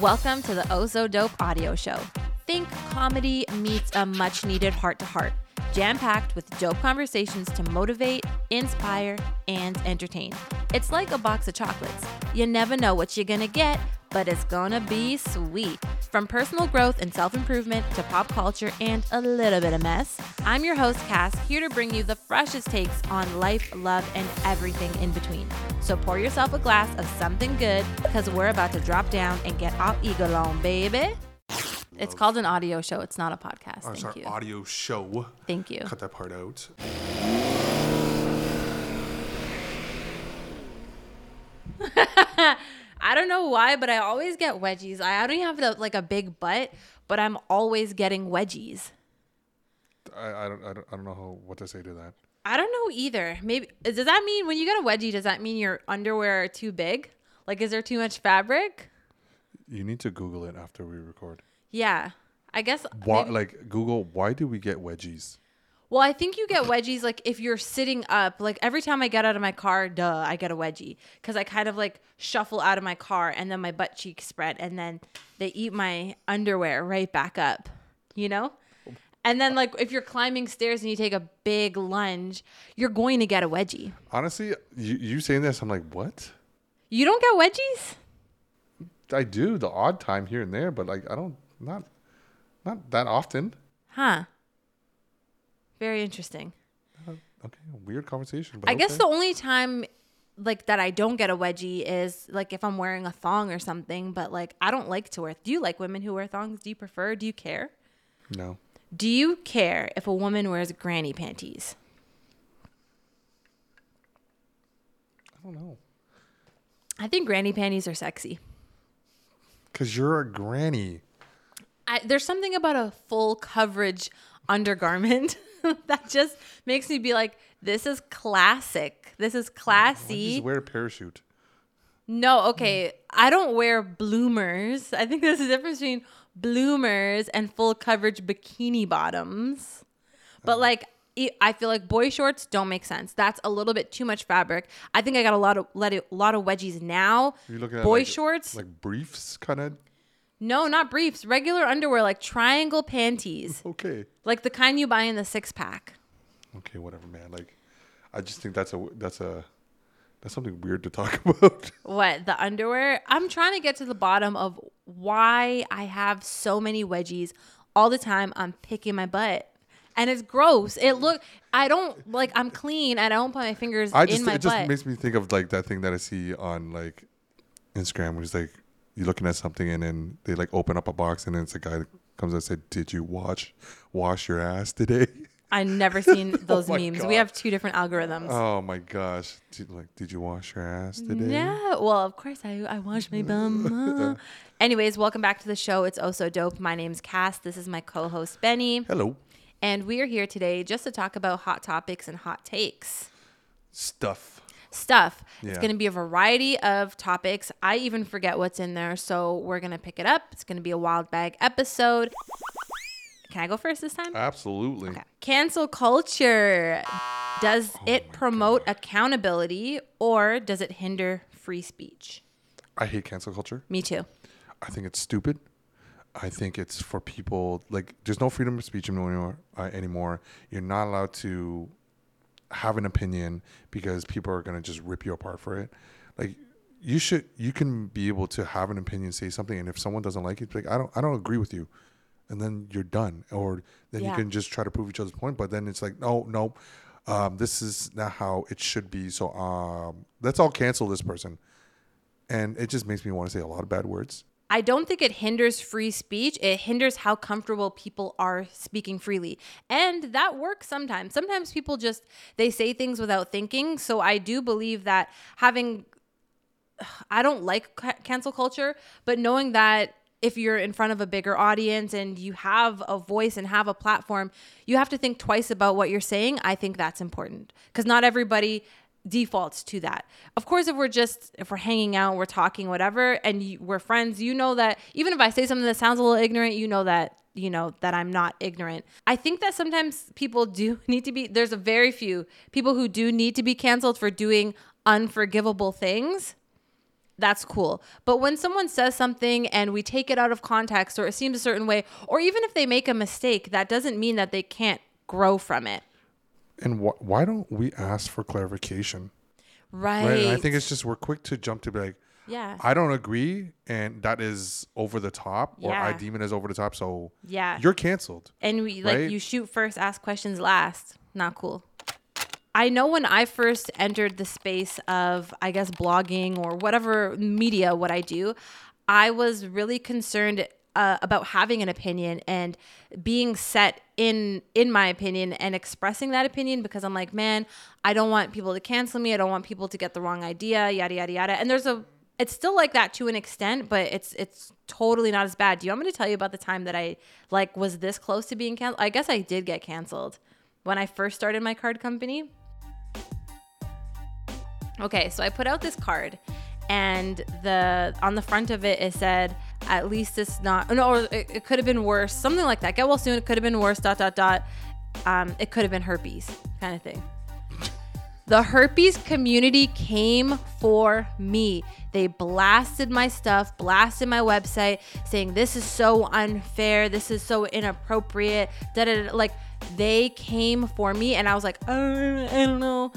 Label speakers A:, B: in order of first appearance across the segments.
A: Welcome to the So Dope audio show. Think comedy meets a much needed heart to heart, jam packed with dope conversations to motivate, inspire, and entertain. It's like a box of chocolates. You never know what you're gonna get, but it's gonna be sweet. From personal growth and self improvement to pop culture and a little bit of mess, I'm your host, Cass, here to bring you the freshest takes on life, love, and everything in between. So pour yourself a glass of something good because we're about to drop down and get our ego on, baby. It's called an audio show. It's not a podcast.
B: Oh,
A: Thank
B: our
A: you.
B: audio show.
A: Thank you.
B: Cut that part out.
A: I don't know why, but I always get wedgies. I don't even have the, like a big butt, but I'm always getting wedgies.
B: I, I don't I don't I don't know how, what to say to that.
A: I don't know either. Maybe does that mean when you get a wedgie, does that mean your underwear are too big? Like, is there too much fabric?
B: You need to Google it after we record.
A: Yeah, I guess.
B: Why,
A: maybe-
B: like Google, why do we get wedgies?
A: Well, I think you get wedgies like if you're sitting up. Like every time I get out of my car, duh, I get a wedgie because I kind of like shuffle out of my car and then my butt cheeks spread and then they eat my underwear right back up, you know? And then like if you're climbing stairs and you take a big lunge, you're going to get a wedgie.
B: Honestly, you, you saying this, I'm like, what?
A: You don't get wedgies?
B: I do the odd time here and there, but like I don't not not that often.
A: Huh. Very interesting.
B: Uh, okay, weird conversation. But
A: I guess the only time like that I don't get a wedgie is like if I'm wearing a thong or something, but like I don't like to wear. Do you like women who wear thongs? Do you prefer? Do you care?
B: no.
A: Do you care if a woman wears granny panties?
B: I don't know.
A: I think granny panties are sexy.
B: Cause you're a granny.
A: I, there's something about a full coverage undergarment that just makes me be like, this is classic. This is classy.
B: Just wear a parachute.
A: No, okay. I don't wear bloomers. I think there's a difference between bloomers and full coverage bikini bottoms. But oh. like I feel like boy shorts don't make sense. That's a little bit too much fabric. I think I got a lot of let a lot of wedgies now.
B: You're looking at
A: boy
B: like,
A: shorts?
B: like briefs, kind of.
A: No, not briefs. Regular underwear like triangle panties.
B: Okay.
A: like the kind you buy in the six pack.
B: Okay, whatever, man. Like, I just think that's a that's a that's something weird to talk about.
A: What, the underwear? I'm trying to get to the bottom of why I have so many wedgies all the time. I'm picking my butt. And it's gross. It look I don't like I'm clean and I don't put my fingers
B: I just
A: in my
B: it just
A: butt.
B: makes me think of like that thing that I see on like Instagram, where it's like you're looking at something and then they like open up a box and then it's a guy that comes and said, "Did you watch wash your ass today?"
A: I never seen oh those
B: my
A: memes.
B: God.
A: We have two different algorithms.
B: Oh my gosh! Did, like, did you wash your ass today?
A: Yeah, well, of course I I wash my bum. Anyways, welcome back to the show. It's oh so dope. My name's Cass. This is my co-host Benny,
B: Hello.
A: and we are here today just to talk about hot topics and hot takes.
B: Stuff.
A: Stuff. It's going to be a variety of topics. I even forget what's in there, so we're going to pick it up. It's going to be a wild bag episode. Can I go first this time?
B: Absolutely.
A: Okay. Cancel culture. Does
B: Oh
A: it promote accountability or does it hinder free speech?
B: I hate cancel culture.
A: Me too.
B: I think it's stupid. I think it's for people like there's no freedom of speech anymore. Uh, anymore. You're not allowed to have an opinion because people are gonna just rip you apart for it. Like you should, you can be able to have an opinion, say something, and if someone doesn't like it, like I don't, I don't agree with you, and then you're done. Or then
A: Yeah.
B: you can just try to prove each other's point. But then it's like no, no, um, this is not how it should be. So um, let's all cancel this person. And it just makes me want to say a lot of bad words.
A: I don't think it hinders free speech. It hinders how comfortable people are speaking freely. And that works sometimes. Sometimes people just they say things without thinking. So I do believe that having I don't like ca- cancel culture, but knowing that if you're in front of a bigger audience and you have a voice and have a platform, you have to think twice about what you're saying. I think that's important because not everybody defaults to that. Of course, if we're just if we're hanging out, we're talking, whatever, and you, we're friends, you know that even if I say something that sounds a little ignorant, you know that you know that I'm not ignorant. I think that sometimes people do need to be. There's a very few people who do need to be canceled for doing unforgivable things that's cool. But when someone says something and we take it out of context or it seems a certain way, or even if they make a mistake, that doesn't mean that they can't grow from it.
B: And wh- why don't we ask for clarification?
A: Right.
B: Right. And I think it's just we're quick to jump to be like,
A: yeah.
B: I don't agree, and that is over the top, or I deem it as over the top. So
A: Yeah.
B: you're canceled.
A: And we like
B: Right?
A: you shoot first, ask questions last. Not cool. I know when I first entered the space of, I guess, blogging or whatever media, what I do, I was really concerned uh, about having an opinion and being set in in my opinion and expressing that opinion because I'm like, man, I don't want people to cancel me. I don't want people to get the wrong idea. Yada yada yada. And there's a it's still like that to an extent, but it's it's totally not as bad. Do you want me to tell you about the time that I like was this close to being canceled? I guess I did get canceled when I first started my card company. Okay, so I put out this card and the on the front of it it said at least it's not no or it, it could have been worse something like that get well soon it could have been worse dot dot dot um, it could have been herpes kind of thing the herpes community came for me. They blasted my stuff, blasted my website, saying this is so unfair, this is so inappropriate. Da, da, da. Like they came for me, and I was like, uh, I don't know.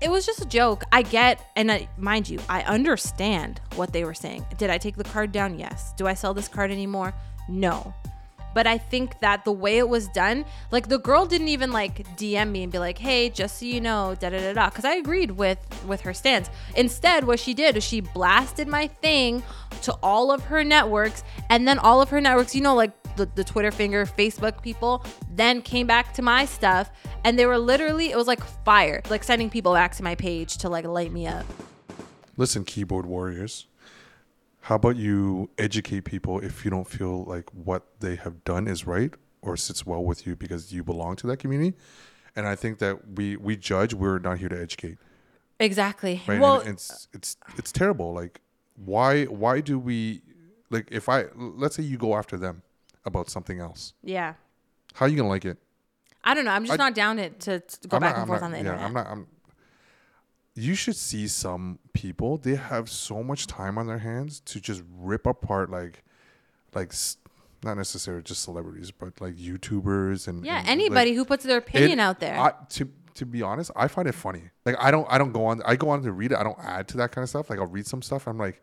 A: It was just a joke. I get, and I, mind you, I understand what they were saying. Did I take the card down? Yes. Do I sell this card anymore? No. But I think that the way it was done, like the girl didn't even like DM me and be like, "Hey, just so you know, da da da da," because I agreed with with her stance. Instead, what she did is she blasted my thing to all of her networks, and then all of her networks, you know, like the, the Twitter finger, Facebook people, then came back to my stuff, and they were literally, it was like fire, like sending people back to my page to like light me up.
B: Listen, keyboard warriors. How about you educate people if you don't feel like what they have done is right or sits well with you because you belong to that community? And I think that we we judge. We're not here to educate,
A: Exactly.
B: right?
A: Well,
B: and it's it's it's terrible. Like, why why do we like if I let's say you go after them about something else,
A: yeah.
B: how are you gonna like it?
A: I don't know. I'm just
B: I-
A: not down to, to, to go
B: I'm
A: back
B: not-
A: and
B: I'm
A: forth
B: not-
A: on the
B: yeah,
A: internet.
B: I'm not. I'm. You should see some people. They have so much time on their hands to just rip apart like, like not necessarily just celebrities, but like YouTubers and
A: Yeah,
B: and,
A: anybody
B: like,
A: who puts their opinion
B: it-
A: out there.
B: I, to to be honest, I find it funny. Like I don't I don't go on. I go on to read it. I don't add to that kind of stuff. Like I'll read some stuff. I'm like.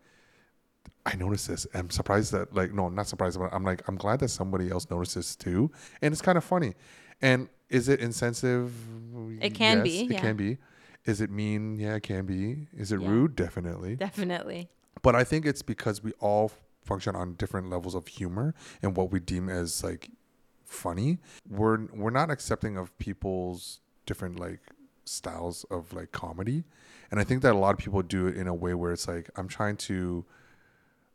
B: I noticed this. I'm surprised that like no, not surprised, but I'm like I'm glad that somebody else noticed this too, and it's kind of funny. And is it insensitive?
A: It can be,
B: It
A: yeah.
B: can be. Is it mean? Yeah, it can be. Is it
A: Yeah.
B: rude? Definitely.
A: Definitely.
B: But I think it's because we all function on different levels of humor and what we deem as like funny. We're we're not accepting of people's different like styles of like comedy. And I think that a lot of people do it in a way where it's like I'm trying to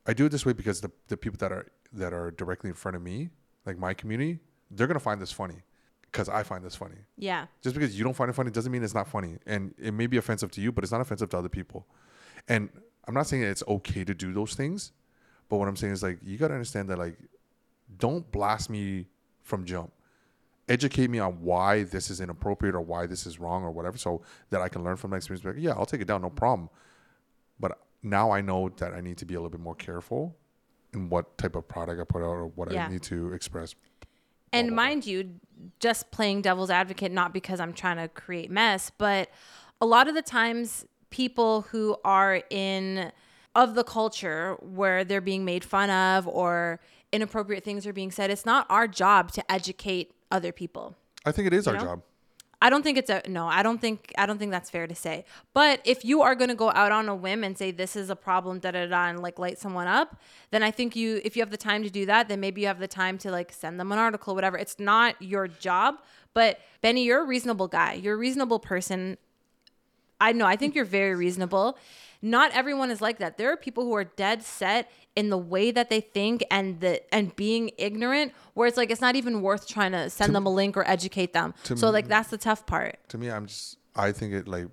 B: I do it this way because the the people that are that are directly in front of me, like my community, they're going to find this funny cuz I find this funny.
A: Yeah.
B: Just because you don't find it funny doesn't mean it's not funny. And it may be offensive to you, but it's not offensive to other people. And I'm not saying it's okay to do those things, but what I'm saying is like you gotta understand that like don't blast me from jump. Educate me on why this is inappropriate or why this is wrong or whatever, so that I can learn from my experience. Like, yeah, I'll take it down, no problem. Now I know that I need to be a little bit more careful in what type of product I put out or what
A: Yeah.
B: I need to express.
A: And
B: blah, blah.
A: mind you, just playing devil's advocate, not because I'm trying to create mess, but a lot of the times people who are in of the culture where they're being made fun of or inappropriate things are being said, it's not our job to educate other people.
B: I think it is our
A: know?
B: job.
A: I don't think it's a no. I don't think I don't think that's fair to say. But if you are going to go out on a whim and say this is a problem, da da da, and like light someone up, then I think you, if you have the time to do that, then maybe you have the time to like send them an article, whatever. It's not your job. But Benny, you're a reasonable guy. You're a reasonable person. I know. I think you're very reasonable. Not everyone is like that. There are people who are dead set in the way that they think and the and being ignorant, where it's like it's not even worth trying to send them a link or educate them.
B: to
A: So like
B: me-
A: that's the tough part.
B: to me i'm just i think it like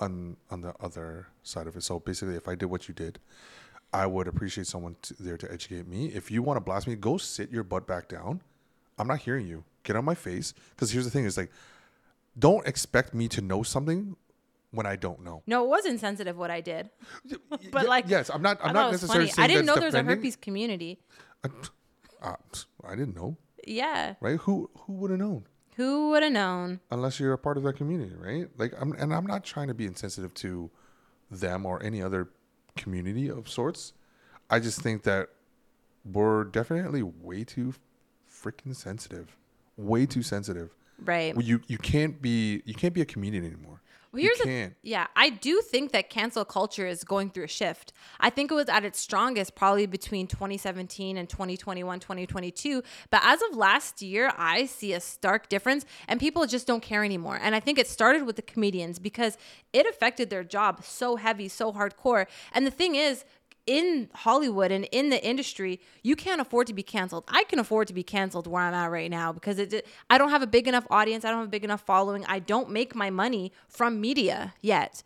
B: on on the other side of it so basically if i did what you did i would appreciate someone to, there to educate me if you want to blast me go sit your butt back down i'm not hearing you get on my face because here's the thing is like don't expect me to know something when I don't know.
A: No, it was insensitive what I did. But like,
B: yes, I'm not. I'm not necessarily
A: I didn't know
B: that's
A: there was a herpes community.
B: Uh, I didn't know,
A: Yeah,
B: right? Who who would have known?
A: who would have known?
B: Unless you're a part of that community, right? Like, I'm and I'm not trying to be insensitive to them or any other community of sorts. I just think that we're definitely way too freaking sensitive, way too sensitive.
A: Right.
B: Well, you you can't be you can't be a comedian anymore.
A: Well,
B: you
A: here's the-
B: can't.
A: yeah, I do think that cancel culture is going through a shift. I think it was at its strongest probably between 2017 and 2021, 2022. But as of last year, I see a stark difference and people just don't care anymore. And I think it started with the comedians because it affected their job so heavy, so hardcore. And the thing is, in Hollywood and in the industry, you can't afford to be canceled. I can afford to be canceled where I'm at right now because it I don't have a big enough audience, I don't have a big enough following. I don't make my money from media yet.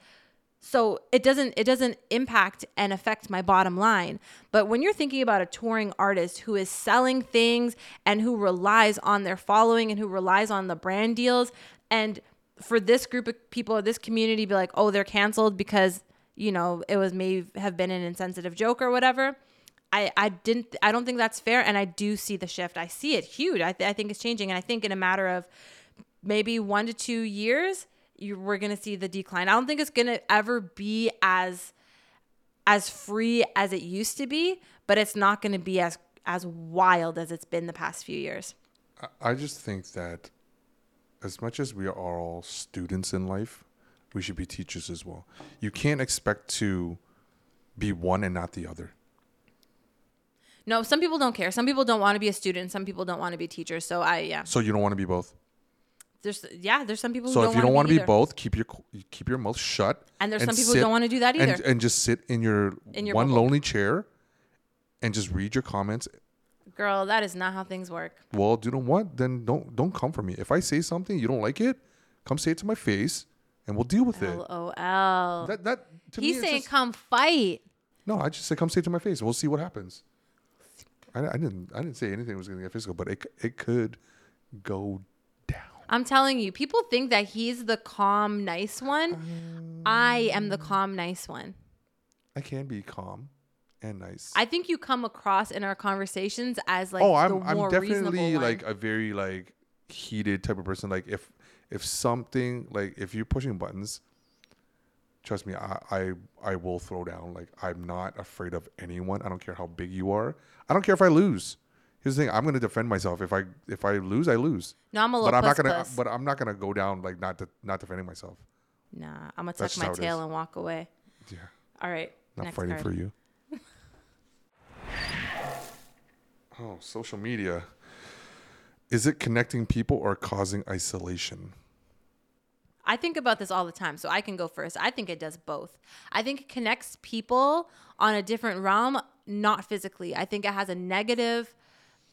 A: So it doesn't it doesn't impact and affect my bottom line. But when you're thinking about a touring artist who is selling things and who relies on their following and who relies on the brand deals and for this group of people this community be like, "Oh, they're canceled because you know, it was may have been an insensitive joke or whatever. I, I didn't I don't think that's fair and I do see the shift. I see it huge. I, th- I think it's changing and I think in a matter of maybe 1 to 2 years you we're going to see the decline. I don't think it's going to ever be as as free as it used to be, but it's not going to be as as wild as it's been the past few years.
B: I- I just think that as much as we are all students in life, we should be teachers as well. You can't expect to be one and not the other.
A: No, some people don't care. Some people don't want to be a student. Some people don't want to be teachers. So I yeah.
B: So you don't want to be both.
A: There's yeah, there's some people
B: So if you don't
A: want
B: want to be
A: either.
B: both, keep your keep your mouth shut.
A: And there's some people who don't wanna do that
B: and-
A: either.
B: And, just sit in your,
A: In your
B: one
A: bubble.
B: lonely chair, and just read your comments.
A: Girl, that is not how things work.
B: Well, do you know what? Then don't don't come for me. If I say something you don't like it, come say it to my face, and we'll deal with it.
A: LOL.
B: That that to
A: He's
B: it's
A: saying
B: just-
A: come fight.
B: No, I just said come say it to my face. and We'll see what happens. I, I didn't. I didn't say anything was going to get physical, but it it could go down.
A: I'm telling you, people think that he's the calm, nice one. Um, I am the calm, nice one.
B: I can be calm and nice.
A: I think you come across in our conversations as like
B: oh, I'm I'm definitely like a very like heated type of person. Like if if something like if you're pushing buttons, trust me, I I I will throw down. Like I'm not afraid of anyone. I don't care how big you are. I don't care if I lose. Here's the thing: I'm gonna defend myself. If I if I lose, I lose.
A: no, I'm a
B: But
A: little
B: I'm not gonna.
A: puss.
B: But I'm not gonna go down like not de- not defending myself.
A: nah, I'm gonna tuck my tail and walk away.
B: Yeah,
A: All right,
B: not
A: next
B: fighting
A: card.
B: for you. oh, social media. Is it connecting people or causing isolation?
A: I think about this all the time, so I can go first. I think it does both. I think it connects people on a different realm, not physically. I think it has a negative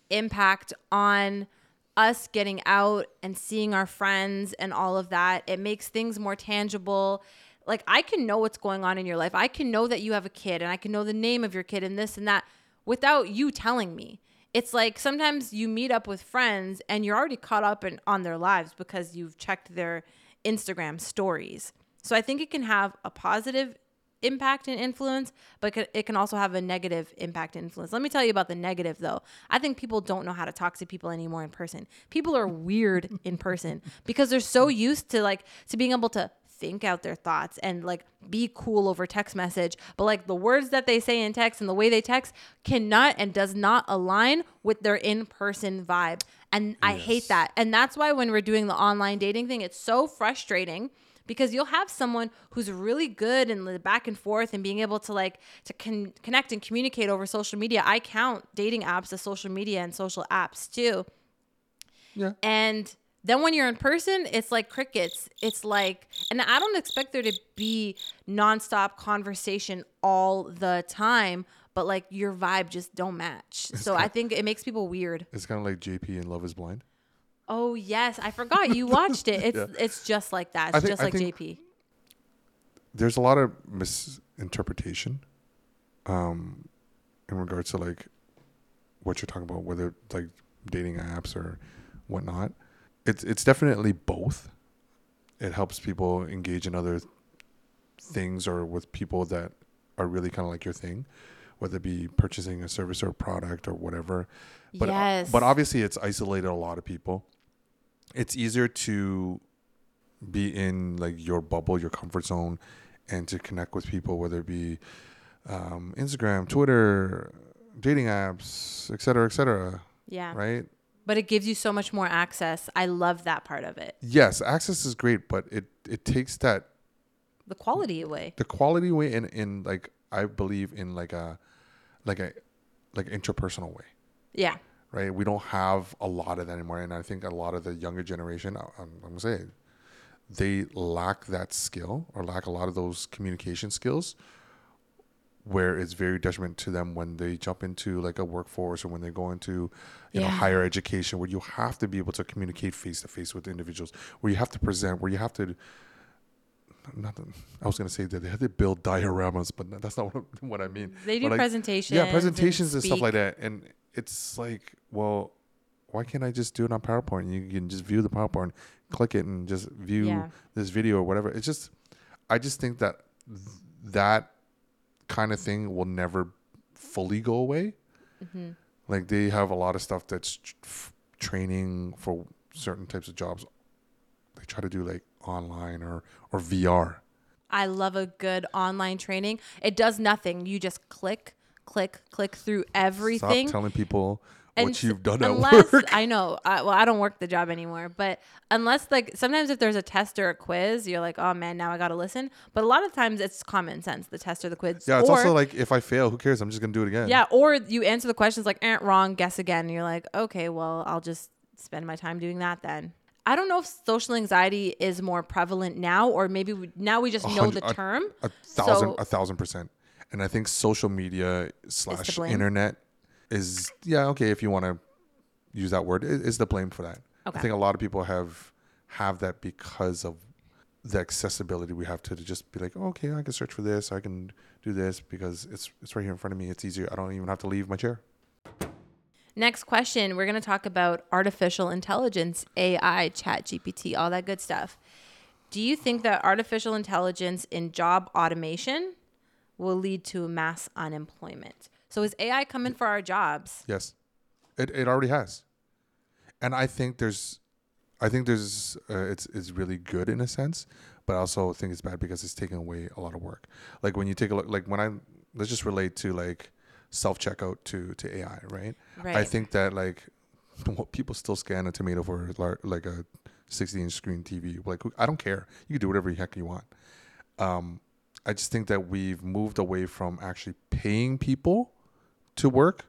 A: impact on us getting out and seeing our friends and all of that. It makes things more tangible. Like I can know what's going on in your life. I can know that you have a kid and I can know the name of your kid and this and that without you telling me. It's like sometimes you meet up with friends and you're already caught up in, on their lives because you've checked their Instagram stories. So I think it can have a positive impact and influence, but it can also have a negative impact and influence. Let me tell you about the negative though. I think people don't know how to talk to people anymore in person. People are weird in person because they're so used to like to being able to think out their thoughts and like be cool over text message. But like the words that they say in text and the way they text cannot and does not align with their in-person vibe. And i hate that. And that's why when we're doing the online dating thing it's so frustrating because you'll have someone who's really good in the back and forth and being able to like to con- connect and communicate over social media. I count dating apps as social media and social apps too.
B: Yeah.
A: and then when you're in person, it's like crickets. It's like, and I don't expect there to be nonstop conversation all the time, but like your vibe just don't match. So I think it makes people weird.
B: It's kind of like JP in Love Is Blind.
A: Oh yes, I forgot you watched it. It's
B: Yeah.
A: it's just like that. It's
B: think-
A: just
B: I
A: like JP.
B: There's a lot of misinterpretation, um, in regards to like what you're talking about, whether like dating apps or whatnot. It's it's definitely both. It helps people engage in other things or with people that are really kind of like your thing, whether it be purchasing a service or a product or whatever. But
A: yes.
B: but obviously it's isolated a lot of people. It's easier to be in like your bubble, your comfort zone, and to connect with people, whether it be um, Instagram, Twitter, dating apps, et cetera, et cetera.
A: yeah.
B: Right?
A: But it gives you so much more access. I love that part of it.
B: Yes, access is great, but it it takes that
A: The quality away.
B: the quality way in in like I believe in like a like a like interpersonal way.
A: Yeah.
B: right? We don't have a lot of that anymore, and I think a lot of the younger generation, I'm, I'm gonna say, it, they lack that skill or lack a lot of those communication skills, where it's very detriment to them when they jump into like a workforce or when they go into, you know, higher education, where you have to be able to communicate face to face with individuals, where you have to present, where you have to. Not that, I was gonna say that they had to build dioramas, but that's not what, what I mean.
A: They do
B: But, like,
A: presentations.
B: yeah presentations and, stuff like that and it's like well why can't i just do it on powerpoint you can just view the powerpoint click it and just view
A: Yeah.
B: this video or whatever it's just i just think that th- that kind of thing will never fully go away
A: Mm-hmm.
B: like they have a lot of stuff that's f- training for certain types of jobs they try to do like online or or vr
A: I love a good online training. It does nothing. You just click, click, click through everything.
B: stop telling people
A: And
B: what you've done
A: unless,
B: at work
A: I know. I, well, I don't work the job anymore, but unless like sometimes if there's a test or a quiz, you're like, oh man, now I got to listen. But a lot of times it's common sense, the test or the quiz.
B: yeah it's
A: or,
B: also like if i fail who cares i'm just gonna do it again
A: yeah, or you answer the questions like, eh, wrong, guess again. And you're like, okay, well, I'll just spend my time doing that then. I don't know if social anxiety is more prevalent now, or maybe we, now we just know the
B: hundred- a-
A: term.
B: a thousand
A: So-
B: a thousand percent and i think social media slash internet is yeah okay if you want to use that word is the blame for that
A: Okay.
B: i think a lot of people have have that because of the accessibility we have to, to just be like oh, okay i can search for this i can do this because it's it's right here in front of me it's easier i don't even have to leave my chair
A: Next question, we're going to talk about artificial intelligence, AI, chat GPT, all that good stuff. Do you think that artificial intelligence in job automation will lead to mass unemployment? So is AI coming for our jobs?
B: Yes, it it already has, and I think there's, I think there's, uh, it's it's really good in a sense, but I also think it's bad because it's taking away a lot of work. Like when you take a look, like when I let's just relate to like self checkout to to AI, right?
A: Right.
B: I think that like people still scan a tomato for like a 60 inch screen TV. Like I don't care, you can do whatever the heck you want. Um, I just think that we've moved away from actually paying people to work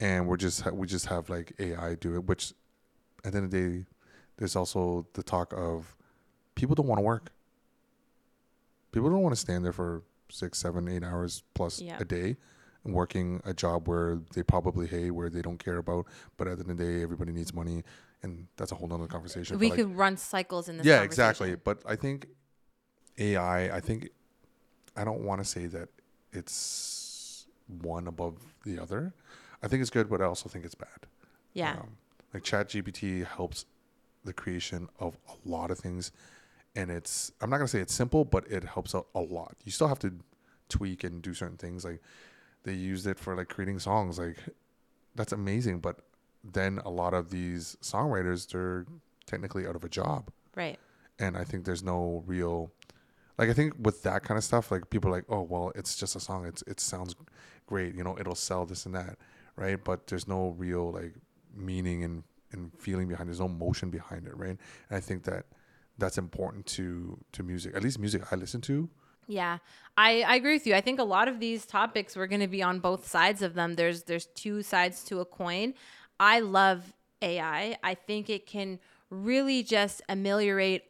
B: and we're just we just have like AI do it. Which at the end of the day, there's also the talk of people don't want to work. People don't want to stand there for six, seven, eight hours plus
A: Yeah.
B: a day, working a job where they probably hate, where they don't care about. But at the end of the day, everybody needs money, and that's a whole nother conversation.
A: we
B: But, like,
A: could run cycles in this
B: yeah, exactly. But I think AI. I think I don't want to say that it's one above the other. I think it's good, but I also think it's bad.
A: Yeah.
B: Um, like Chat GPT helps the creation of a lot of things, and it's I'm not gonna say it's simple, but it helps out a lot. You still have to tweak and do certain things. Like they used it for like creating songs. Like that's amazing, but then a lot of these songwriters they're technically out of a job
A: right.
B: and I think there's no real like I think with that kind of stuff, like people are like, oh well, it's just a song. It's it sounds great, you know, it'll sell this and that, right? But there's no real like meaning and and feeling behind. There's no motion behind it, right? And I think that that's important to to music. At least music I listen to.
A: Yeah, I, I agree with you. I think a lot of these topics we're going to be on both sides of them. There's there's two sides to a coin. I love AI. I think it can really just ameliorate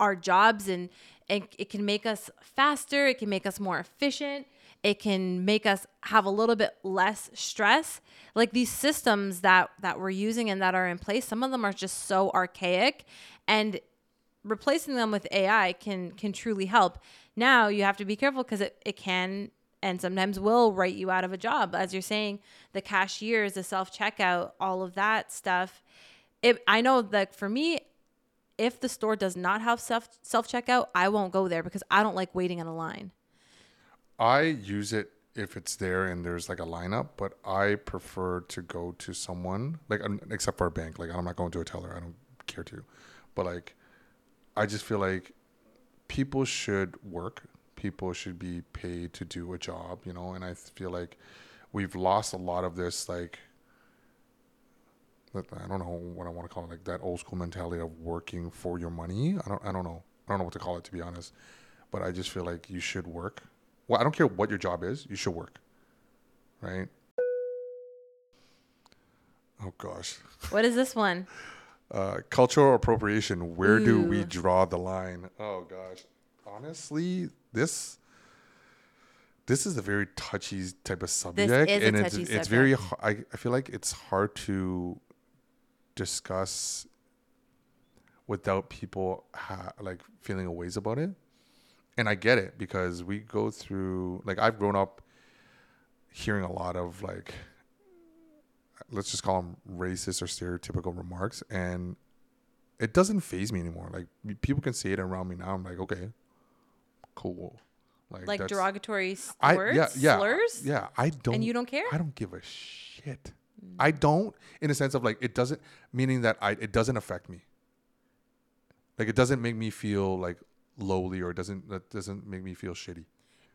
A: our jobs and and it can make us faster. It can make us more efficient. It can make us have a little bit less stress. Like these systems that that we're using and that are in place, some of them are just so archaic and replacing them with AI can can truly help. Now you have to be careful because it, it can and sometimes will write you out of a job. As you're saying, the cashiers, the self checkout, all of that stuff. It I know that for me, if the store does not have self self checkout, I won't go there because I don't like waiting in a line.
B: I use it if it's there and there's like a lineup, but I prefer to go to someone like um, except for a bank. Like I'm not going to a teller. I don't care to, but like I just feel like people should work. People should be paid to do a job, you know. And I feel like we've lost a lot of this like I don't know what I want to call it, like that old school mentality of working for your money. I don't I don't know. I don't know what to call it to be honest. But I just feel like you should work. Well, I don't care what your job is, you should work. Right? Oh gosh.
A: What is this one?
B: Uh, cultural appropriation. Where do we draw the line? Oh gosh. Honestly, this this is a very touchy type of subject, and it's
A: touchy
B: it's very. I I feel like it's hard to discuss without people ha- like feeling a ways about it. And I get it because we go through like I've grown up hearing a lot of like let's just call them racist or stereotypical remarks and it doesn't phase me anymore like people can say it around me now i'm like okay cool like,
A: Like derogatory
B: I,
A: words,
B: yeah, yeah,
A: slurs,
B: yeah i don't
A: and you don't care.
B: i don't give a shit i don't in a sense of like it doesn't meaning that i it doesn't affect me like it doesn't make me feel like lowly or it doesn't that doesn't make me feel shitty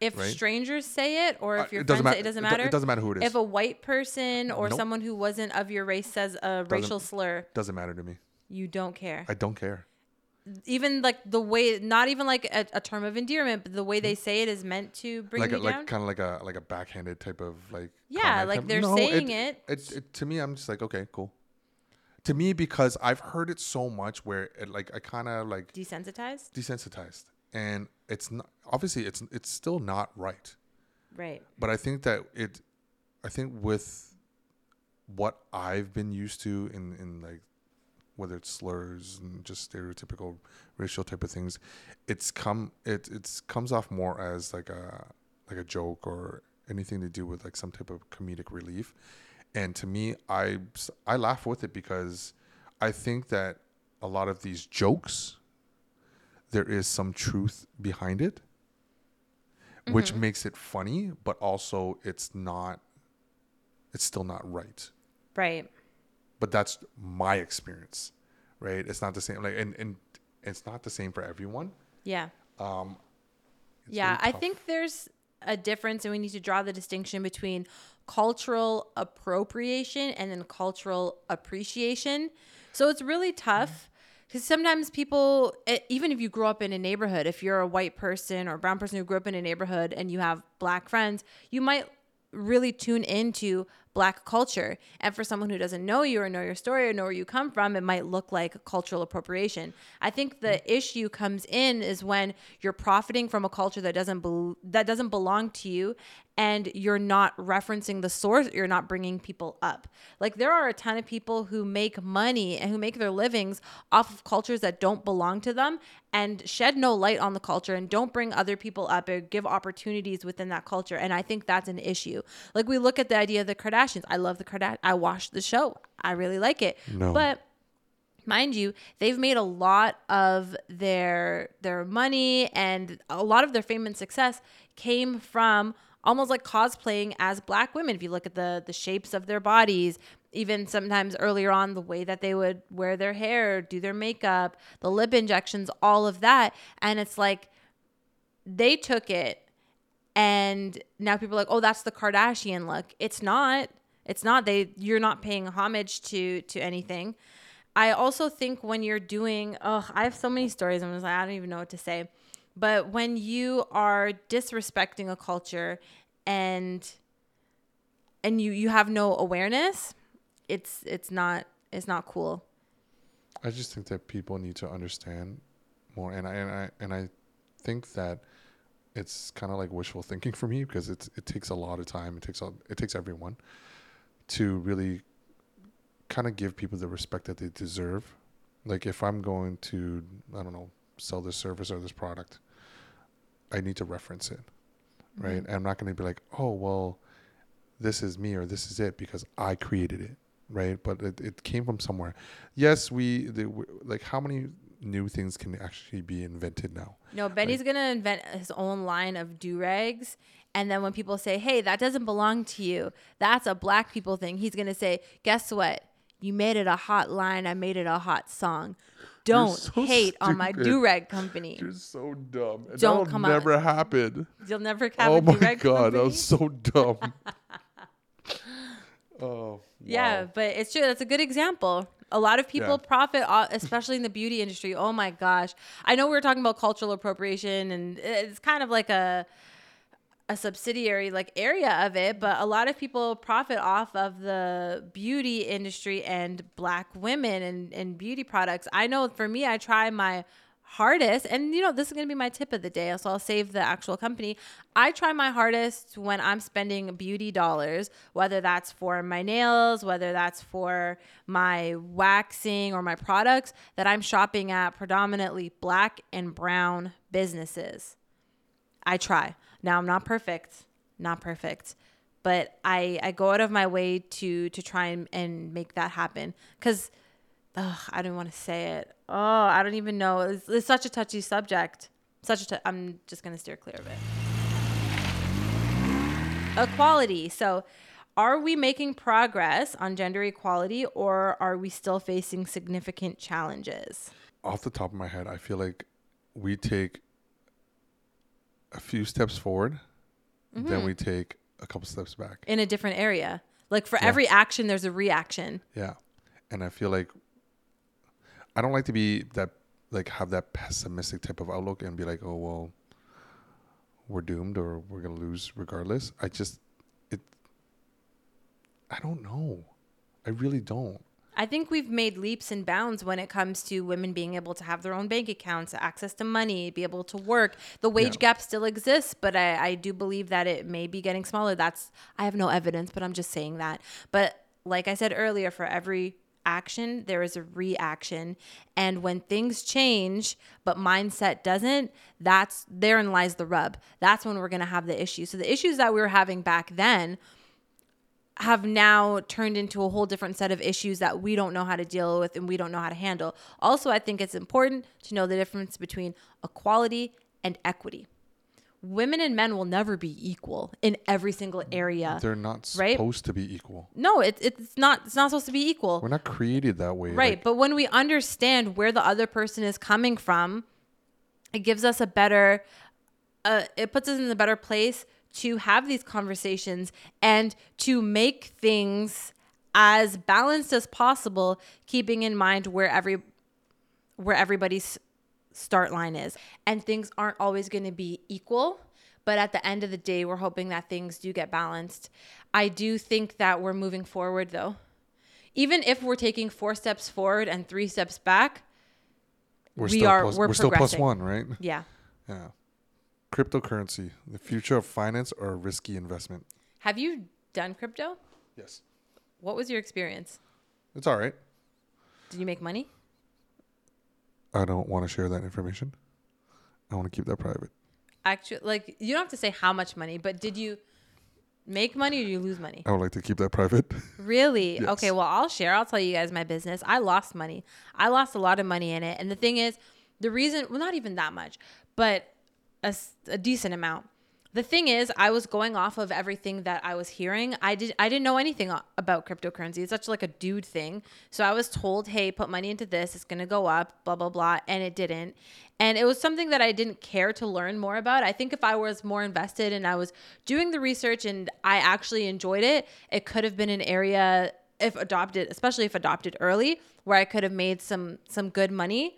A: If
B: right?
A: strangers say it, or
B: Uh,
A: if your
B: it doesn't
A: friends say
B: matter
A: it, doesn't matter.
B: it doesn't matter who it is
A: If a white person or
B: Nope.
A: someone who wasn't of your race says a racial slur,
B: doesn't matter to me
A: you don't care.
B: i don't care
A: even like the way, not even like a, a term of endearment, but the way they say it is meant to bring
B: like
A: you
B: a,
A: down.
B: like kind of like a like a backhanded type of like
A: Yeah,
B: comment
A: like
B: type-
A: they're
B: No,
A: saying it.
B: it, it to me i'm just like okay cool to me because i've heard it so much where it like i kind of like
A: Desensitized,
B: desensitized and it's not obviously it's it's still not right
A: right?
B: but i think that it i think with what i've been used to in in like whether it's slurs and just stereotypical racial type of things it's come it it's comes off more as like a like a joke or anything to do with like some type of comedic relief. And to me i i laugh with it because i think that a lot of these jokes there is some truth behind it which mm-hmm. makes it funny but also it's not it's still not right.
A: Right.
B: But that's my experience right it's not the same like and and it's not the same for everyone
A: Yeah.
B: um
A: yeah, I think there's a difference, and we need to draw the distinction between cultural appropriation and then cultural appreciation. So it's really tough because sometimes people, even if you grow up in a neighborhood, if you're a white person or a brown person who grew up in a neighborhood and you have black friends, you might really tune into black culture. And for someone who doesn't know you or know your story or know where you come from, it might look like cultural appropriation. I think the mm. issue comes in is when you're profiting from a culture that doesn't bel that doesn't belong to you and you're not referencing the source, you're not bringing people up. Like there are a ton of people who make money and who make their livings off of cultures that don't belong to them and shed no light on the culture and don't bring other people up or give opportunities within that culture. And I think that's an issue. Like we look at the idea of the Kardashians. I love the Kardashians. I watched the show. I really like it.
B: No.
A: But mind you they've made a lot of their their money and a lot of their fame and success came from almost like cosplaying as black women. If you look at the the shapes of their bodies even sometimes earlier on the way that they would wear their hair do their makeup the lip injections all of that. And it's like they took it and now people are like oh that's the kardashian look. It's not. It's not. They you're not paying homage to to anything. I also think when you're doing oh i have so many stories. I'm just like i don't even know what to say but when you are disrespecting a culture and and you you have no awareness it's it's not it's not cool
B: I just think that people need to understand more, and I and I and I think that it's kind of like wishful thinking for me because it's it takes a lot of time. It takes a, it takes everyone to really kind of give people the respect that they deserve. Like if I'm going to I don't know sell this service or this product, I need to reference it, mm-hmm. right? And I'm not going to be like, oh well, this is me or this is it because I created it right? But it, it came from somewhere. Yes, we the, w- like how many new things can actually be invented now.
A: No, Benny's gonna invent his own line of do rags, and then when people say, "Hey, that doesn't belong to you. That's a black people thing," he's gonna say, "Guess what? You made it a hot line. I made it a hot song. Don't
B: so
A: hate on my
B: stupid.
A: do rag company.
B: You're so dumb. And
A: Don't come out-
B: never happen.
A: You'll never have
B: Oh
A: a
B: my
A: do rag
B: god,
A: company."
B: that was so dumb. oh.
A: Yeah,
B: wow.
A: but it's true. That's a good example. A lot of people
B: Yeah.
A: profit, especially in the beauty industry. Oh my gosh! I know we were talking about cultural appropriation, and it's kind of like a a subsidiary like area of it, but a lot of people profit off of the beauty industry and black women and, and beauty products. I know for me, I try my hardest, and you know, this is gonna be my tip of the day, so I'll save the actual company. I try my hardest when I'm spending beauty dollars, whether that's for my nails, whether that's for my waxing or my products, that I'm shopping at predominantly black and brown businesses. I try. Now I'm not perfect, not perfect, but I I go out of my way to to try and, and make that happen because I don't want to say it. Oh, I don't even know. It's, it's such a touchy subject. Such a. I'm just gonna steer clear of it. Equality. So, are we making progress on gender equality, or are we still facing significant challenges?
B: Off the top of my head, I feel like we take a few steps forward,
A: Mm-hmm.
B: then we take a couple steps back.
A: in a different area. Like for
B: Yeah.
A: every action, there's a reaction.
B: Yeah. And I feel like I don't like to be that like have that pessimistic type of outlook and be like, "Oh, well, we're doomed or we're to lose regardless." I just it I don't know. I really don't.
A: I think we've made leaps and bounds when it comes to women being able to have their own bank accounts, access to money, be able to work. The wage
B: Yeah.
A: gap still exists, but I, I do believe that it may be getting smaller. That's I have no evidence, but I'm just saying that. But like I said earlier, for every action, there is a reaction. And when things change, but mindset doesn't, that's therein lies the rub. That's when we're gonna have the issue. So the issues that we were having back then have now turned into a whole different set of issues that we don't know how to deal with and we don't know how to handle. Also, I think it's important to know the difference between equality and equity. Women and men will never be equal in every single area.
B: They're not
A: Right?
B: supposed to be equal.
A: No, it, it's not it's not supposed to be equal.
B: We're not created that way.
A: Right.
B: Like,
A: but when we understand where the other person is coming from, it gives us a better, uh, it puts us in a better place to have these conversations and to make things as balanced as possible, keeping in mind where every, where everybody's start line is. And things aren't always going to be equal. But at the end of the day, we're hoping that things do get balanced. I do think that we're moving forward though even if we're taking four steps forward and three steps back,
B: we're
A: we
B: still
A: are-
B: plus,
A: we're
B: we're still one, right?
A: yeah.
B: Yeah. Cryptocurrency, the future of finance or a risky investment?
A: Have you done crypto?
B: Yes.
A: What was your experience?
B: It's all right.
A: Did you make money?
B: I don't want to share that information. I want to keep that private.
A: Actually, like you don't have to say how much money, but did you make money or did you lose money?
B: I would like to keep that private.
A: Really?
B: Yes.
A: Okay, well, I'll share. I'll tell you guys my business. I lost money. I lost a lot of money in it. And the thing is, the reason, well, not even that much, but a, a decent amount. The thing is, I was going off of everything that I was hearing. I did I didn't know anything about cryptocurrency. It's such like a dude thing. So I was told, "Hey, put money into this. It's going to go up, blah blah blah." And it didn't. And it was something that I didn't care to learn more about. I think if I was more invested and I was doing the research and I actually enjoyed it, it could have been an area if adopted, especially if adopted early, where I could have made some some good money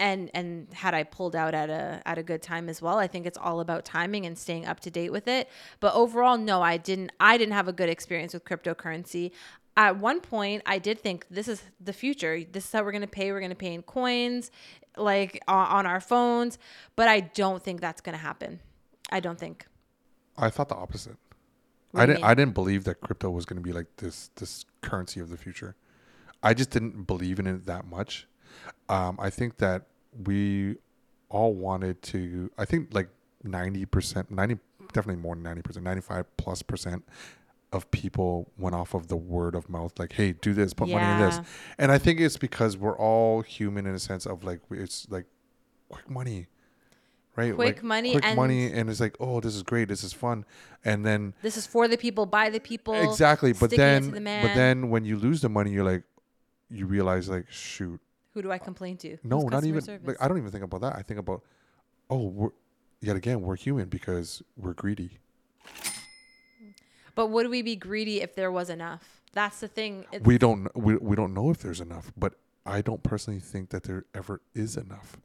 A: and and had I pulled out at a at a good time as well. I think it's all about timing and staying up to date with it. But overall, no, I didn't I didn't have a good experience with cryptocurrency. At one point, I did think this is the future. This is how we're going to pay. We're going to pay in coins like on, on our phones, but I don't think that's going to happen. I don't think.
B: I thought the opposite. I didn't.
A: mean?
B: I didn't believe that crypto was going to be like this. This currency of the future. I just didn't believe in it that much. Um, I think that we all wanted to. I think like ninety percent, ninety definitely more than ninety percent, ninety five plus percent of people went off of the word of mouth, like, "Hey, do this, put money in this," and I think it's because we're all human in a sense of like it's like quick money, right?
A: Quick
B: Like,
A: money
B: quick
A: and-
B: money, and it's like, oh, this is great, this is fun, and then
A: This is for the people, by the people.
B: exactly, but then
A: the
B: but then when you lose the money, you're like, you realize like, shoot,
A: Who do I complain to?
B: no,
A: Who's
B: not even.
A: service?
B: Like, I don't even think about that. I think about, oh, we're yet again we're human because we're greedy.
A: But would we be greedy if there was enough? That's the thing. It's,
B: we don't we, we don't know if there's enough but i don't personally think that there ever is enough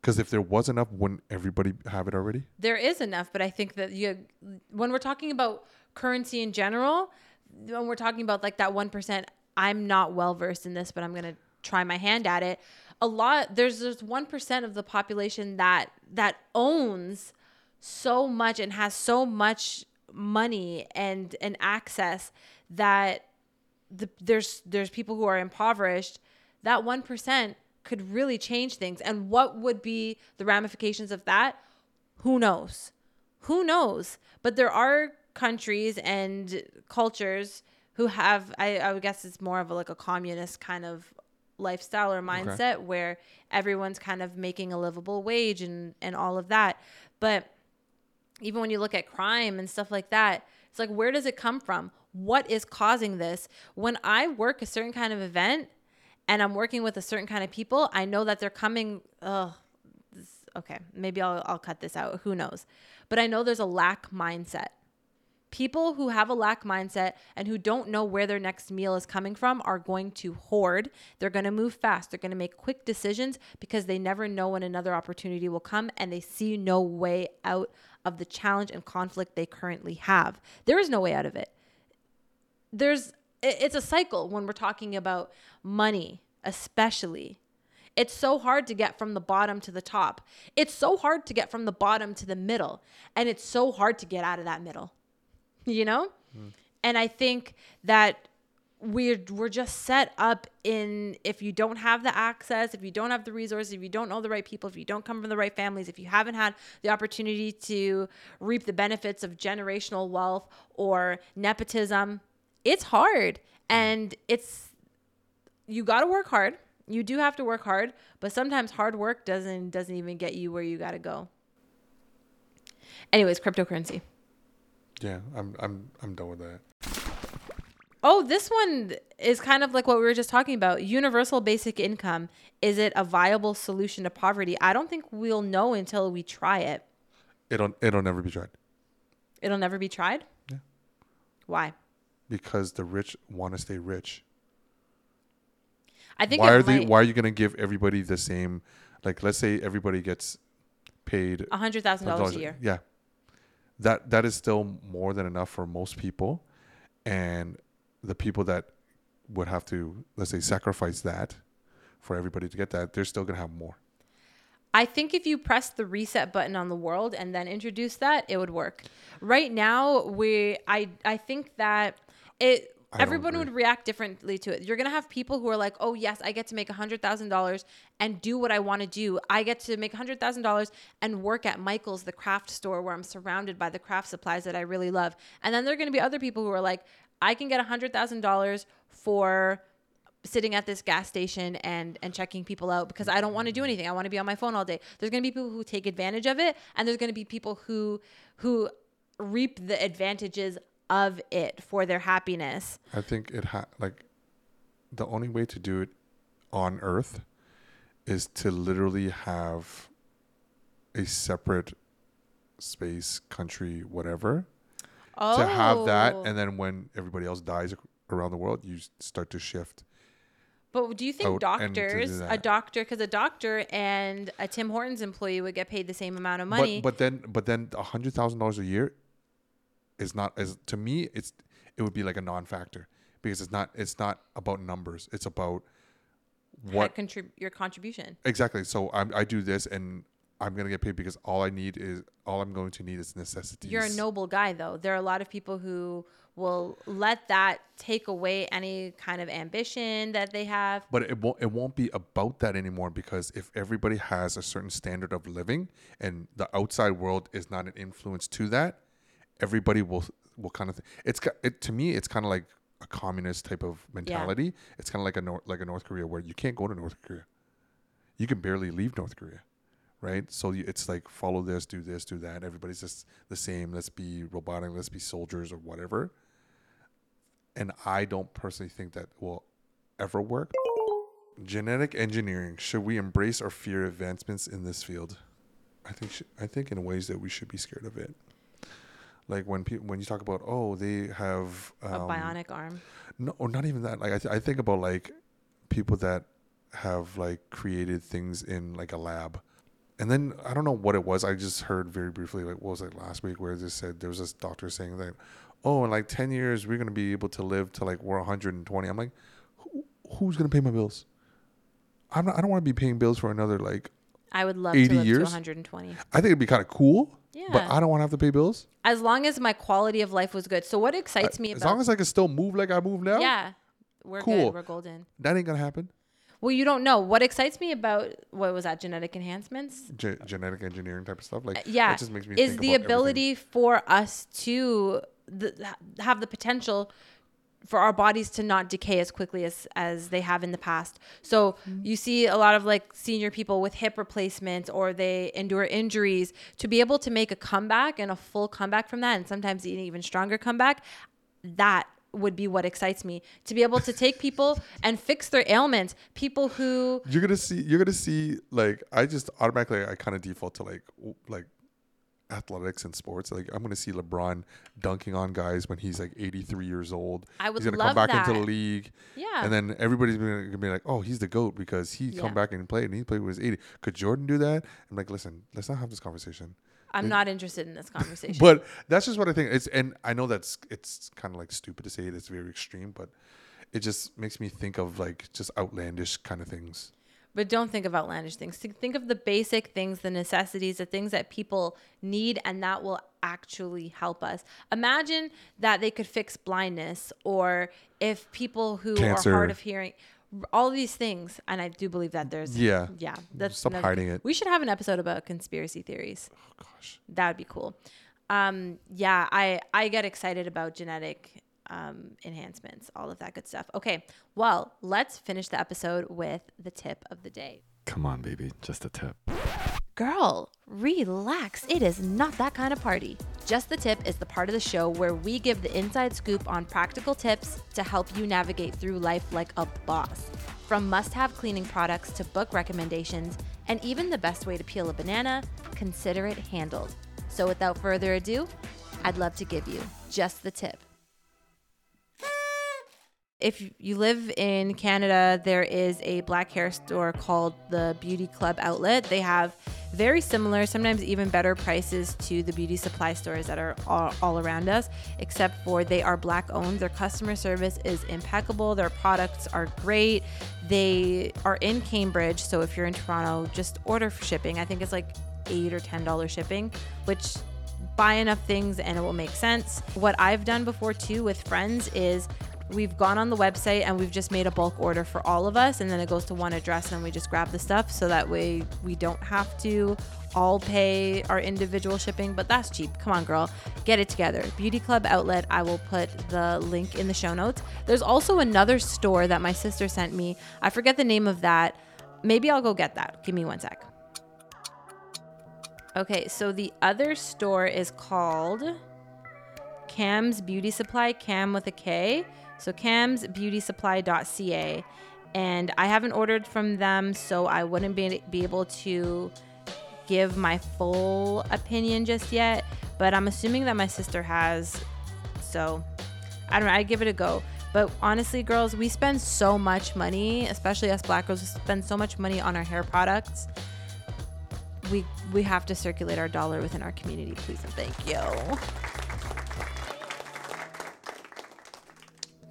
B: because if there was enough wouldn't everybody have it already
A: there is enough, but I think that you, when we're talking about currency in general, when we're talking about like that one percent, I'm not well versed in this, but I'm gonna try my hand at it. A lot there's there's one percent of the population that that owns so much and has so much money and and access that the, there's there's people who are impoverished that 1% could really change things. And what would be the ramifications of that? Who knows? Who knows? But there are countries and cultures who have I, I would guess it's more of a, like a communist kind of lifestyle or mindset where everyone's kind of making a livable wage and and all of that but even when you look at crime and stuff like that, it's like, where does it come from? What is causing this? When I work a certain kind of event and I'm working with a certain kind of people, I know that they're coming. Oh, this, okay, maybe I'll, I'll cut this out. Who knows? But I know there's a lack mindset. People who have a lack mindset and who don't know where their next meal is coming from are going to hoard. They're going to move fast. They're going to make quick decisions because they never know when another opportunity will come and they see no way out of the challenge and conflict they currently have. There is no way out of it. There's it's a cycle when we're talking about money, especially. It's so hard to get from the bottom to the top. It's so hard to get from the bottom to the middle, and it's so hard to get out of that middle you know? Hmm. And i think that we're we're just set up in if you don't have the access if you don't have the resources if you don't know the right people if you don't come from the right families if you haven't had the opportunity to reap the benefits of generational wealth or nepotism it's hard. Hmm. And it's you got to work hard. You do have to work hard but sometimes hard work doesn't doesn't even get you where you got to go. Anyways cryptocurrency
B: yeah i'm i'm i'm done with that
A: Oh, this one is kind of like what we were just talking about. Universal basic income. Is it a viable solution to poverty? I don't think we'll know until we try it.
B: it'll it'll never be tried
A: It'll never be tried?
B: Yeah.
A: Why?
B: because the rich want to stay rich
A: I think
B: why are they
A: might,
B: why are you going to give everybody the same like let's say everybody gets paid a
A: $100,000 a year.
B: Yeah. That that is still more than enough for most people. And the people that would have to let's say sacrifice that for everybody to get that, they're still gonna have more.
A: I think if you press the reset button on the world and then introduce that, it would work. Right now, we I I think that it
B: I
A: everyone would react differently to it. You're gonna have people who are like, "Oh yes, I get to make hundred thousand dollars and do what I want to do. I get to make hundred thousand dollars and work at Michael's, the craft store, where I'm surrounded by the craft supplies that I really love." And then there are gonna be other people who are like, "I can get hundred thousand dollars for." sitting at this gas station and and checking people out because I don't want to do anything. I want to be on my phone all day. There's going to be people who take advantage of it and there's going to be people who who reap the advantages of it for their happiness.
B: I think it ha- like the only way to do it on Earth is to literally have a separate space, country, whatever,
A: Oh.
B: to have that, oh. and then when everybody else dies around the world, you start to shift.
A: But do you think
B: do
A: doctors, a doctor, because a doctor and a Tim Hortons employee would get paid the same amount of money?
B: But but then but then a hundred thousand dollars a year is not as to me it's it would be like a non-factor because it's not it's not about numbers. It's about
A: what contrib- your contribution?
B: exactly. So I'm, I do this and I'm gonna get paid because all I need is all I'm going to need is necessities.
A: You're a noble guy, though. There are a lot of people who will let that take away any kind of ambition that they have.
B: But it won't it won't be about that anymore because if everybody has a certain standard of living and the outside world is not an influence to that, everybody will what kind of thing. It's it to me. It's kind of like a communist type of mentality. It's kind of like a Nor- like a North Korea where you can't go to North Korea. You can barely leave North Korea, right? So you, it's like follow this, do this, do that. Everybody's just the same. Let's be robotic. Let's be soldiers or whatever. And I don't personally think that will ever work. Genetic engineering. Should we embrace or fear advancements in this field? I think sh- I think in ways that we should be scared of it. Like when people when you talk about oh they have um,
A: a bionic arm.
B: no or not even that like I, th- I think about like people that have like created things in like a lab and then I don't know what it was I just heard very briefly like what was it last week where they said there was this doctor saying that oh in like 10 years we're gonna be able to live to like we're 120 I'm like Who, who's gonna pay my bills I'm not, I don't want to be paying bills for another like
A: I would love
B: 80
A: to live
B: years?
A: to 120.
B: I think it'd be kind of cool but
A: Yeah.
B: I don't want to have to pay bills
A: As long as my quality of life was good. So what excites me
B: as long as I can still move like I move now
A: Yeah. We're
B: Cool.
A: good. We're golden.
B: that ain't gonna happen
A: Well, you don't know. What excites me about what was that genetic enhancements?
B: Ge- genetic engineering type of stuff like
A: Uh, yeah
B: just makes me
A: is the
B: about everything.
A: ability for us to the, have the potential for our bodies to not decay as quickly as as they have in the past. So
B: Mm-hmm.
A: you see a lot of like senior people with hip replacements or they endure injuries to be able to make a comeback and a full comeback from that and sometimes an even stronger comeback. That would be what excites me to be able to take people and fix their ailments. People who
B: you're gonna see you're gonna see like i just automatically i kind of default to like like athletics and sports like i'm gonna see lebron dunking on guys when he's like 83 years old.
A: I would
B: he's gonna come back into the league.
A: Yeah.
B: and then everybody's gonna, gonna be like oh he's the goat because he
A: Yeah.
B: come back and played and he played with his 80 could jordan do that? I'm like listen let's not have this conversation.
A: I'm not interested in this conversation.
B: but that's just what i think. It's and i know that's it's kind of like stupid to say it. It's very extreme but it just makes me think of like just outlandish kind of things
A: But don't think of outlandish things. Think- of the basic things, the necessities, the things that people need, and that will actually help us. Imagine that they could fix blindness, or if people who
B: Cancer.
A: are hard of hearing, all these things. And I do believe that there's
B: Yeah.
A: yeah. That's
B: Stop
A: another
B: hiding it.
A: We should have an episode about conspiracy theories.
B: oh gosh
A: That would be cool. Um, yeah, I I get excited about genetic um, enhancements, all of that good stuff. Okay, well, let's finish the episode with the tip of the day.
C: Come on, baby. Just a tip.
A: Girl, relax. It is not that kind of party. Just the Tip is the part of the show where we give the inside scoop on practical tips to help you navigate through life like a boss. From must have cleaning products to book recommendations, and even the best way to peel a banana, consider it handled. So without further ado, I'd love to give you just the tip. If you live in Canada, there is a black hair store called the Beauty Club Outlet. They have very similar, sometimes even better prices to the beauty supply stores that are all, all around us, except for they are black owned. Their customer service is impeccable. Their products are great. They are in Cambridge, so if you're in Toronto, just order for shipping. I think it's like eight or ten dollars shipping, which buy enough things and it will make sense. What I've done before too with friends is we've gone on the website and we've just made a bulk order for all of us and then it goes to one address and we just grab the stuff. So that way we don't have to all pay our individual shipping but that's cheap. Come on girl. Get it together. Beauty club outlet i will put the link in the show notes. There's also another store that my sister sent me. I forget the name of that. Maybe i'll go get that. Give me one sec. Okay, so the other store is called Kam's Beauty Supply, Cam with a K. So kamsbeautysupply.ca. And I haven't ordered from them, so I wouldn't be, be able to give my full opinion just yet. But I'm assuming that my sister has. So I don't know, I'd give it a go. But honestly, girls, we spend so much money, especially us black girls, we spend so much money on our hair products we we have to circulate our dollar within our community, please and thank you.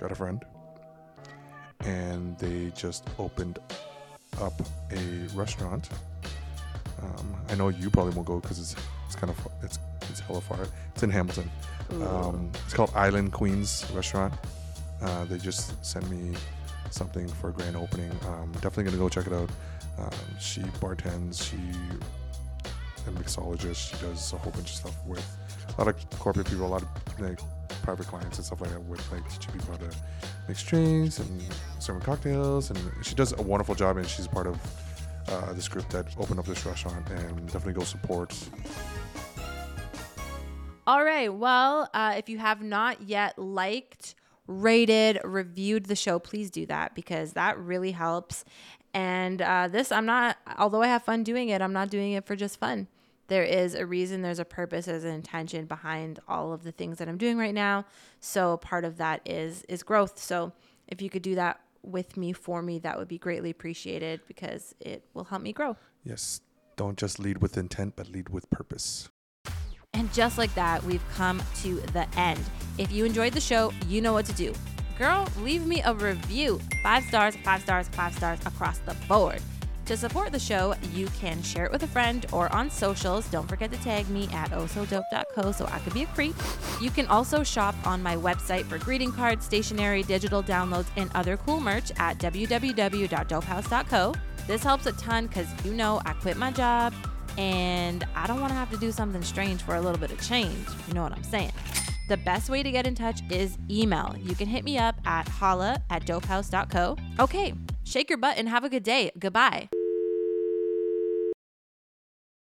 B: Got a friend and they just opened up a restaurant. Um, i know you probably won't go because it's it's kind of it's it's hella far. It's in hamilton. Um, it's called island queens restaurant. Uh, they just sent me something for a grand opening. Um, definitely gonna go check it out. Um, she bartends she a mixologist. She does a whole bunch of stuff with a lot of corporate people a lot of like private clients and stuff like that with like teaching people how to mix drinks and serving cocktails. And she does a wonderful job, and she's part of uh, this group that opened up this restaurant. And definitely go support.
A: All right. Well, uh, if you have not yet liked, rated, reviewed the show, please do that because that really helps. And uh, this, I'm not, although I have fun doing it, I'm not doing it for just fun. There is a reason, there's a purpose, there's an intention behind all of the things that I'm doing right now. So part of that is is growth. So if you could do that with me for me, that would be greatly appreciated because it will help me grow.
B: Yes, don't just lead with intent, but lead with purpose.
A: And just like that, we've come to the end. If you enjoyed the show, you know what to do. Girl, leave me a review. Five stars, five stars, five stars across the board. To support the show, you can share it with a friend or on socials. Don't forget to tag me at oh osodope.co so I could be a creep. You can also shop on my website for greeting cards, stationery, digital downloads, and other cool merch at www.dopehaus.co. This helps a ton because you know I quit my job and I don't want to have to do something strange for a little bit of change. You know what I'm saying? The best way to get in touch is email. You can hit me up at holla at dopehaus.co. Okay, shake your butt and have a good day. Goodbye.